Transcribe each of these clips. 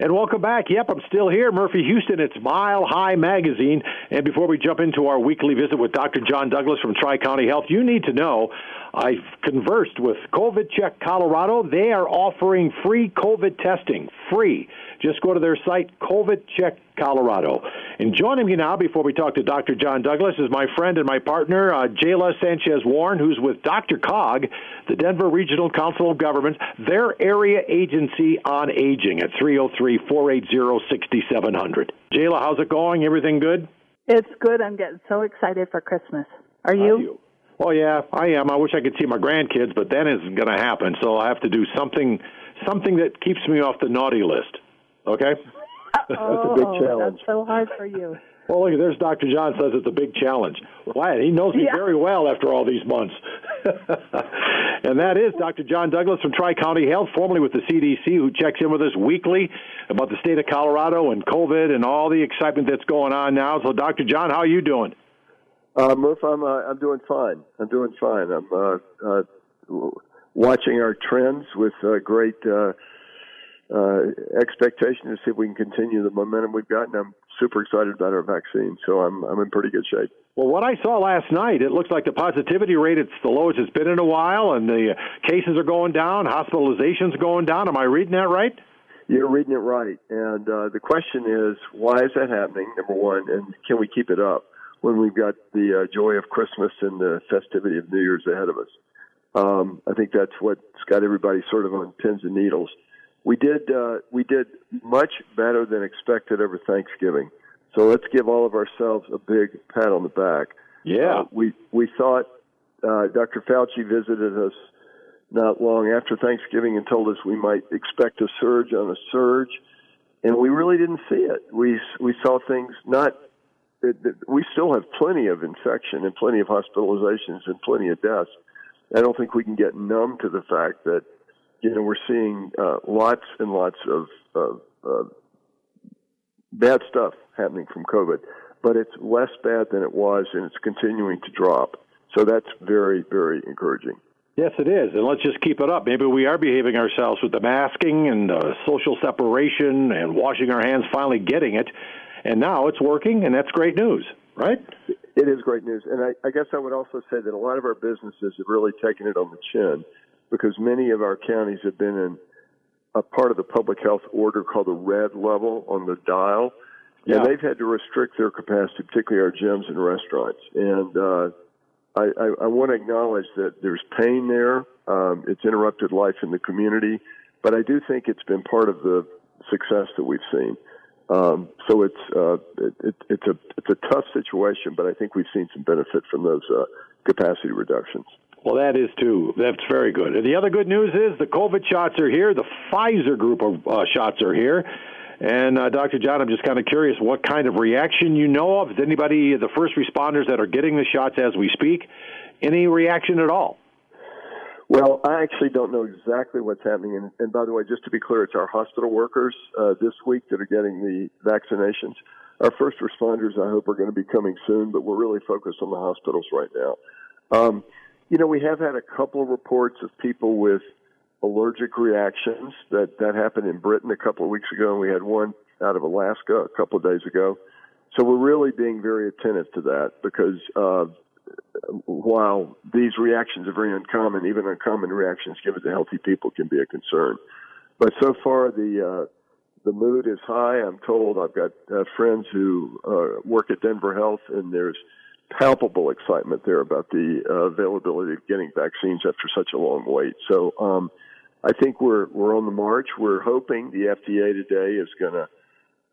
And welcome back. Yep, I'm still here. Murphy Houston, it's Mile High Magazine. And before we jump into our weekly visit with Dr. John Douglas from Tri County Health, you need to know I've conversed with COVID Check Colorado. They are offering free COVID testing. Free. Just go to their site, COVID Check Colorado. And joining me now, before we talk to Dr. John Douglas, is my friend and my partner, uh, Jayla Sanchez Warren, who's with DRCOG, the Denver Regional Council of Governments, their area agency on aging at 303 480 6700. Jayla, how's it going? Everything good? It's good. I'm getting so excited for Christmas. Are you? Are you? Oh yeah, I am. I wish I could see my grandkids, but that isn't going to happen. So I have to do something, something that keeps me off the naughty list. Okay. That's a big challenge. That's so hard for you. Well, look, there's Dr. John says it's a big challenge. Why? He knows me yeah. very well after all these months. and that is Dr. John Douglas from Tri County Health, formerly with the CDC, who checks in with us weekly about the state of Colorado and COVID and all the excitement that's going on now. So, Dr. John, how are you doing? Uh, Murph, I'm uh, I'm doing fine. I'm doing fine. I'm uh, uh, watching our trends with uh, great uh, expectation to see if we can continue the momentum we've got, and I'm super excited about our vaccine. So I'm I'm in pretty good shape. Well, what I saw last night, it looks like the positivity rate it's the lowest it's been in a while, and the cases are going down, hospitalizations going down. Am I reading that right? You're reading it right. And uh, the question is, why is that happening? Number one, and can we keep it up? when we've got the uh, joy of Christmas and the festivity of New Year's ahead of us. Um, I think that's what's got everybody sort of on pins and needles. We did uh, we did much better than expected over Thanksgiving, so let's give all of ourselves a big pat on the back. Yeah, uh, we we thought uh, Dr. Fauci visited us not long after Thanksgiving and told us we might expect a surge on a surge, and we really didn't see it. We we saw things not it, it, we still have plenty of infection and plenty of hospitalizations and plenty of deaths. I don't think we can get numb to the fact that you know we're seeing uh, lots and lots of, of uh, bad stuff happening from COVID, but it's less bad than it was, and it's continuing to drop. So that's very, very encouraging. Yes, it is, and let's just keep it up. Maybe we are behaving ourselves with the masking and uh, social separation and washing our hands. Finally, getting it and now it's working, and that's great news, right? It is great news, and I, I guess I would also say that a lot of our businesses have really taken it on the chin because many of our counties have been in a part of the public health order called the red level on the dial, yeah. and they've had to restrict their capacity, particularly our gyms and restaurants. And uh, I, I, I want to acknowledge that there's pain there. Um, it's interrupted life in the community, but I do think it's been part of the success that we've seen. Um, so it's uh, it, it, it's a it's a tough situation, but I think we've seen some benefit from those uh, capacity reductions. Well, that is too. That's very good. The other good news is the COVID shots are here. The Pfizer group of uh, shots are here. And uh, Dr. John, I'm just kind of curious what kind of reaction you know of. Is anybody, the first responders that are getting the shots as we speak, any reaction at all? Well, I actually don't know exactly what's happening. And, and by the way, just to be clear, it's our hospital workers uh, this week that are getting the vaccinations. Our first responders, I hope, are going to be coming soon, but we're really focused on the hospitals right now. Um, you know, we have had a couple of reports of people with allergic reactions that that happened in Britain a couple of weeks ago, and we had one out of Alaska a couple of days ago. So we're really being very attentive to that because uh, while these reactions are very uncommon, even uncommon reactions given to healthy people can be a concern. But so far, the uh, the mood is high. I'm told I've got uh, friends who uh, work at Denver Health, and there's palpable excitement there about the uh, availability of getting vaccines after such a long wait. So um, I think we're we're on the march. We're hoping the FDA today is going to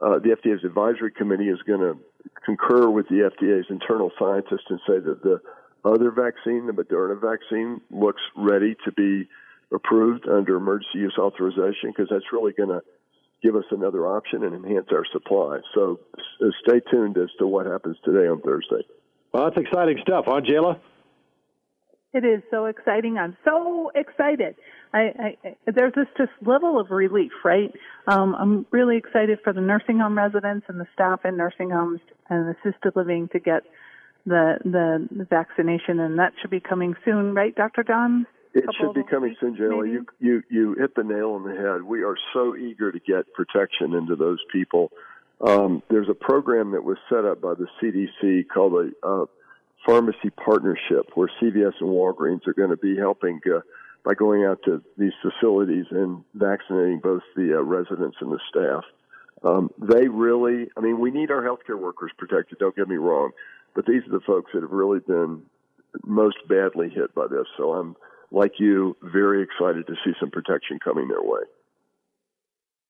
uh, the FDA's advisory committee is going to concur with the FDA's internal scientists and say that the other vaccine, the Moderna vaccine, looks ready to be approved under emergency use authorization because that's really going to give us another option and enhance our supply. So stay tuned as to what happens today on Thursday. Well, that's exciting stuff, huh, Jayla? It is so exciting. I'm so excited. I, I there's this just level of relief, right? Um, I'm really excited for the nursing home residents and the staff in nursing homes and assisted living to get the the, the vaccination, and that should be coming soon, right, Dr. Don? It should be coming soon, Jayla. You, you, you hit the nail on the head. We are so eager to get protection into those people. Um, there's a program that was set up by the CDC called a uh, pharmacy partnership where CVS and Walgreens are going to be helping uh, by going out to these facilities and vaccinating both the uh, residents and the staff. Um, they really, I mean, we need our healthcare workers protected, don't get me wrong, but these are the folks that have really been most badly hit by this. So I'm, like you, very excited to see some protection coming their way.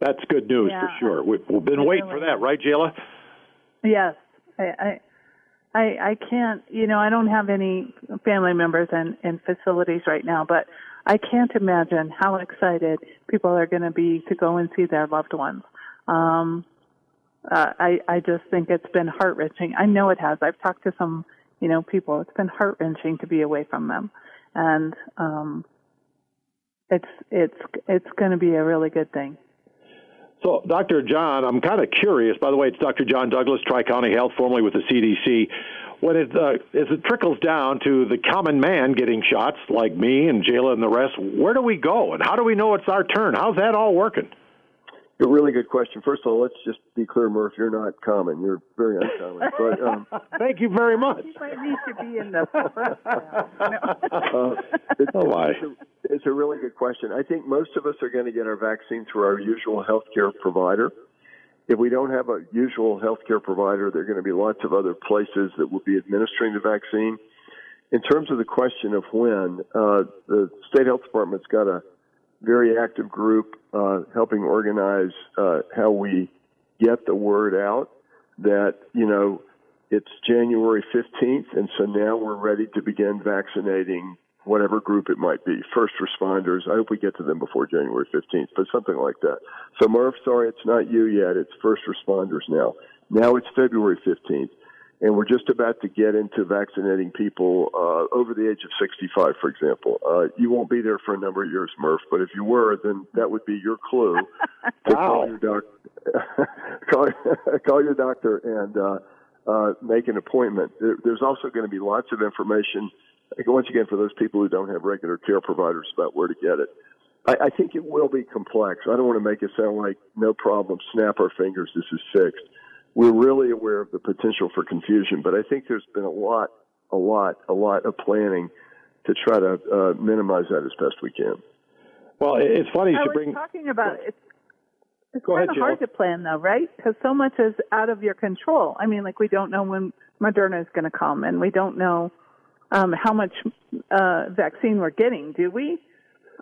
That's good news yeah. for sure. We've, we've been waiting for that, right, Jayla? Yes, I, I, I can't. You know, I don't have any family members in in facilities right now, but I can't imagine how excited people are going to be to go and see their loved ones. Um, uh, I I just think it's been heart wrenching. I know it has. I've talked to some, you know, people. It's been heart wrenching to be away from them, and um, it's it's it's going to be a really good thing. So, Dr. John, I'm kind of curious. By the way, it's Dr. John Douglas, Tri County Health, formerly with the CDC. When it uh, as it trickles down to the common man getting shots, like me and Jayla and the rest, where do we go, and how do we know it's our turn? How's that all working? A really good question. First of all, let's just be clear, Murph. You're not common. You're very uncommon. But um, thank you very much. You might need to be in the first uh, it's, oh my. It's a, it's a really good question. I think most of us are going to get our vaccine through our usual healthcare provider. If we don't have a usual healthcare provider, there are going to be lots of other places that will be administering the vaccine. In terms of the question of when, uh, the state health department's got a very active group uh, helping organize uh, how we get the word out that you know it's January 15th, and so now we're ready to begin vaccinating whatever group it might be, first responders. I hope we get to them before January 15th, but something like that. So, Murph, sorry, it's not you yet. It's first responders now. Now it's February 15th and we're just about to get into vaccinating people uh, over the age of 65, for example. Uh, you won't be there for a number of years, Murph, but if you were, then that would be your clue to call your doc- call, call your doctor and uh, uh, make an appointment. There, there's also going to be lots of information, once again, for those people who don't have regular care providers about where to get it. I, I think it will be complex. I don't want to make it sound like no problem, snap our fingers, this is fixed we're really aware of the potential for confusion, but I think there's been a lot, a lot, a lot of planning to try to uh, minimize that as best we can. Well, it's funny I to bring. talking about it. It's Go kind ahead, of hard Jill. to plan, though, right? Because so much is out of your control. I mean, like we don't know when Moderna is going to come, and we don't know um, how much uh, vaccine we're getting. Do we?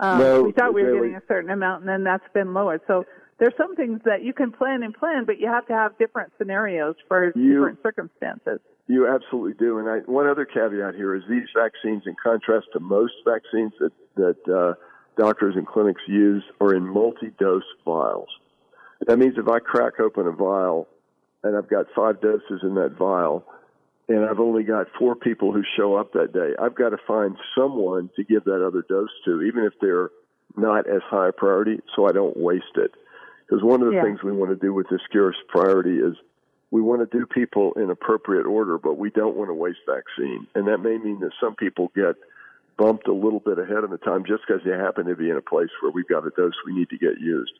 Um, no, we thought we were really. getting a certain amount, and then that's been lowered. So there's some things that you can plan and plan, but you have to have different scenarios for You- different circumstances. You absolutely do. And I, one other caveat here is these vaccines, in contrast to most vaccines that, that uh, doctors and clinics use, are in multi-dose vials. That means if I crack open a vial and I've got five doses in that vial, and I've only got four people who show up that day, I've got to find someone to give that other dose to, even if they're not as high a priority, so I don't waste it. Because one of the Yeah. things we want to do with this scarce priority is we want to do people in appropriate order, but we don't want to waste vaccine. And that may mean that some people get bumped a little bit ahead of the time just because they happen to be in a place where we've got a dose we need to get used.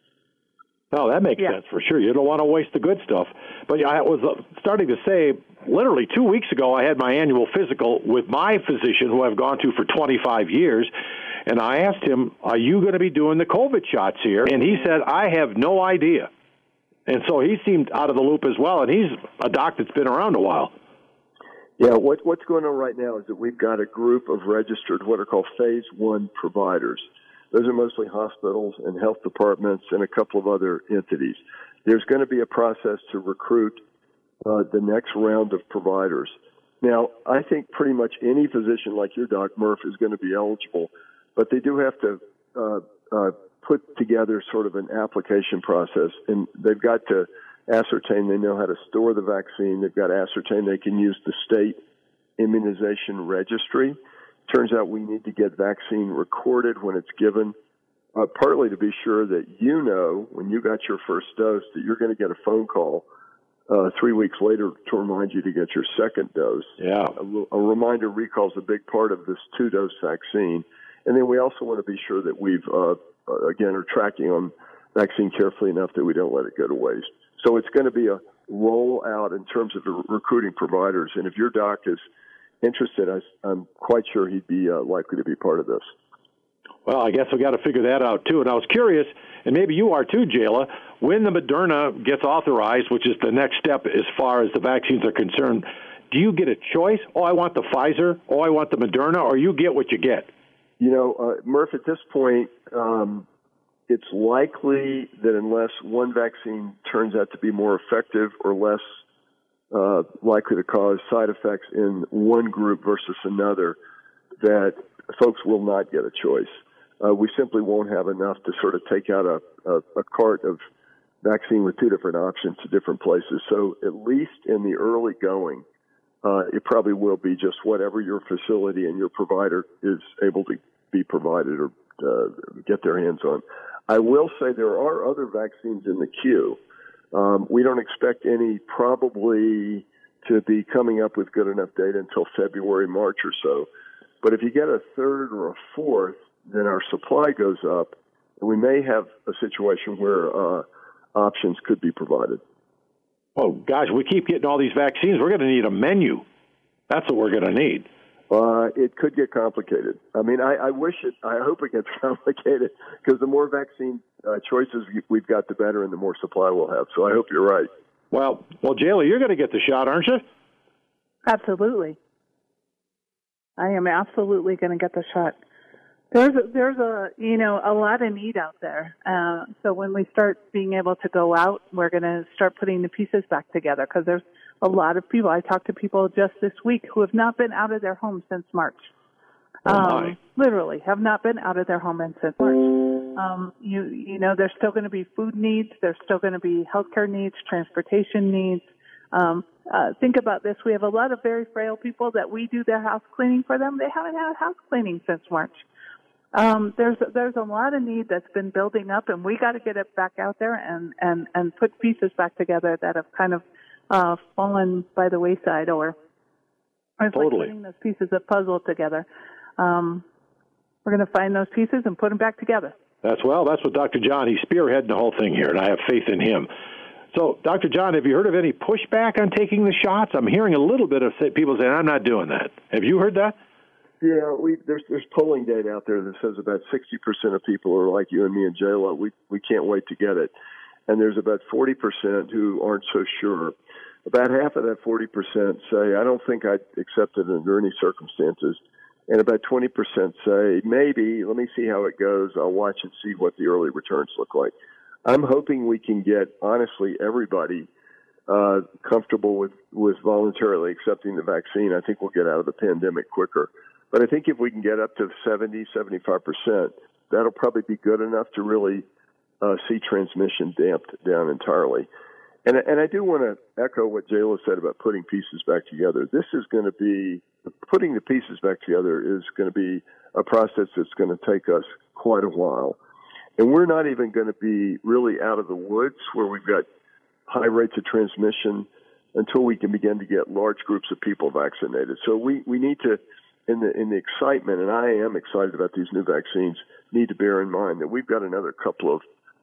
Oh, that makes Yeah. sense for sure. You don't want to waste the good stuff. But I was uh, starting to say, literally two weeks ago, I had my annual physical with my physician, who I've gone to for 25 years, and I asked him, "Are you going to be doing the COVID shots here?" And he said, "I have no idea." And so he seemed out of the loop as well, and he's a doc that's been around a while. Yeah, what, what's going on right now is that we've got a group of registered, what are called phase one providers. Those are mostly hospitals and health departments and a couple of other entities. There's going to be a process to recruit uh, the next round of providers. Now, I think pretty much any physician like your doc, Murph, is going to be eligible, but they do have to uh, uh, put together sort of an application process, and they've got to ascertain they know how to store the vaccine. They've got to ascertain they can use the state immunization registry. Turns out we need to get vaccine recorded when it's given, uh, partly to be sure that you know when you got your first dose that you're going to get a phone call uh, three weeks later to remind you to get your second dose. Yeah. A, a reminder recall is a big part of this two dose vaccine. And then we also want to be sure that we've, uh, uh, again, are tracking on vaccine carefully enough that we don't let it go to waste. So it's going to be a rollout in terms of recruiting providers. And if your doc is interested, I, am quite sure he'd be uh, likely to be part of this. Well, I guess we got to figure that out too. And I was curious, and maybe you are too, Jayla, when the Moderna gets authorized, which is the next step as far as the vaccines are concerned. Do you get a choice? Oh, I want the Pfizer. Oh, I want the Moderna, or you get what you get. You know, uh, Murph. At this point, um, it's likely that unless one vaccine turns out to be more effective or less uh, likely to cause side effects in one group versus another, that folks will not get a choice. Uh, we simply won't have enough to sort of take out a, a, a cart of vaccine with two different options to different places. So at least in the early going, uh, it probably will be just whatever your facility and your provider is able to be provided or uh, get their hands on. I will say there are other vaccines in the queue. Um, we don't expect any probably to be coming up with good enough data until February, March or so. But if you get a third or a fourth, then our supply goes up, and we may have a situation where uh, options could be provided. Oh, gosh, we keep getting all these vaccines. We're going to need a menu. That's what we're going to need. Uh, it could get complicated. I mean, I, I wish it. I hope it gets complicated because the more vaccine uh, choices we've got, the better, and the more supply we'll have. So I hope you're right. Well, well, Jayla, you're going to get the shot, aren't you? Absolutely. I am absolutely going to get the shot. There's a, there's a you know a lot of need out there. Uh, so when we start being able to go out, we're going to start putting the pieces back together because there's a lot of people. I talked to people just this week who have not been out of their home since March. Oh um, literally have not been out of their home since March. Um, you you know there's still going to be food needs. There's still going to be healthcare needs, transportation needs. Um, uh, think about this. We have a lot of very frail people that we do their house cleaning for them. They haven't had house cleaning since March. Um, there's there's a lot of need that's been building up, and we got to get it back out there and and and put pieces back together that have kind of uh, fallen by the wayside, or it's totally. like putting those pieces of puzzle together. Um, we're going to find those pieces and put them back together. That's well. That's what Dr. John. He's spearheading the whole thing here, and I have faith in him. So, Dr. John, have you heard of any pushback on taking the shots? I'm hearing a little bit of people saying, "I'm not doing that." Have you heard that? Yeah, we there's there's polling data out there that says about 60% of people are like you and me and Jayla. We we can't wait to get it, and there's about 40% who aren't so sure. About half of that 40% say, "I don't think I'd accept it under any circumstances," and about 20% say, "Maybe. Let me see how it goes. I'll watch and see what the early returns look like." I'm hoping we can get honestly everybody uh, comfortable with with voluntarily accepting the vaccine. I think we'll get out of the pandemic quicker. But I think if we can get up to 70, 75 percent, that'll probably be good enough to really uh, see transmission damped down entirely. And and I do want to echo what Jayla said about putting pieces back together. This is going to be putting the pieces back together is going to be a process that's going to take us quite a while. And we're not even going to be really out of the woods where we've got high rates of transmission until we can begin to get large groups of people vaccinated. So we, we need to, in the, in the excitement, and I am excited about these new vaccines, need to bear in mind that we've got another couple of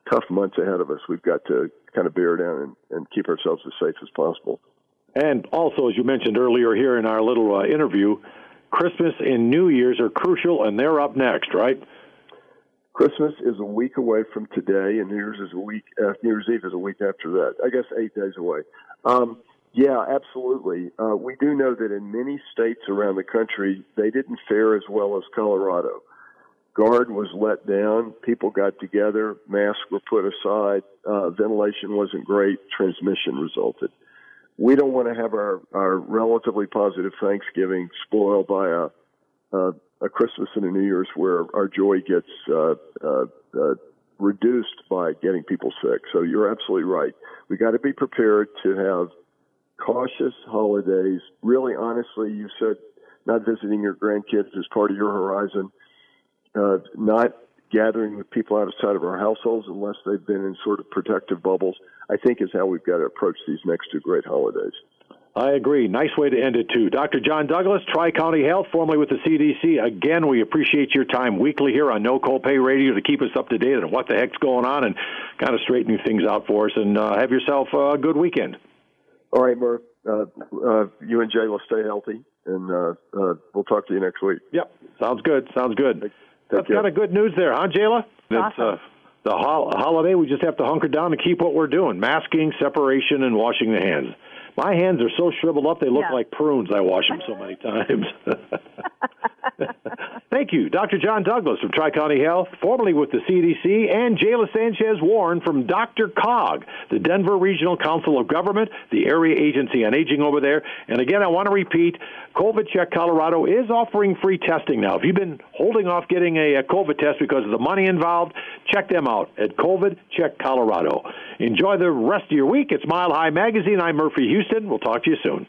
tough months ahead of us. We've got to kind of bear down and, and keep ourselves as safe as possible. And also, as you mentioned earlier here in our little uh, interview, Christmas and New Year's are crucial, and they're up next, right? Christmas is a week away from today, and New Year's is a week. Uh, New Year's Eve is a week after that. I guess eight days away. Um, yeah, absolutely. Uh, we do know that in many states around the country, they didn't fare as well as Colorado. Guard was let down. People got together. Masks were put aside. Uh, ventilation wasn't great. Transmission resulted. We don't want to have our, our relatively positive Thanksgiving spoiled by a, a a Christmas and a New Year's where our joy gets uh, uh, uh, reduced by getting people sick. So you're absolutely right. We got to be prepared to have cautious holidays. Really, honestly, you said not visiting your grandkids is part of your horizon. Uh, not gathering with people outside of our households unless they've been in sort of protective bubbles. I think is how we've got to approach these next two great holidays. I agree. Nice way to end it, too. Dr. John Douglas, Tri County Health, formerly with the CDC. Again, we appreciate your time weekly here on No Cold Pay Radio to keep us up to date on what the heck's going on and kind of straightening things out for us. And uh, have yourself a good weekend. All right, Murph. Uh, uh, you and Jayla stay healthy, and uh, uh, we'll talk to you next week. Yep. Sounds good. Sounds good. Take That's kind of good news there, huh, Jayla? It's Awesome. uh, the hol- holiday. We just have to hunker down and keep what we're doing: masking, separation, and washing the hands. My hands are so shriveled up they look Yeah. like prunes. I wash them so many times. Thank you, Dr. John Douglas from Tri County Health, formerly with the CDC, and Jayla Sanchez Warren from DRCOG, the Denver Regional Council of Government, the area agency on aging over there. And again, I want to repeat COVID Check Colorado is offering free testing now. If you've been holding off getting a, a COVID test because of the money involved, check them out at COVID Check Colorado. Enjoy the rest of your week. It's Mile High Magazine. I'm Murphy Houston. We'll talk to you soon.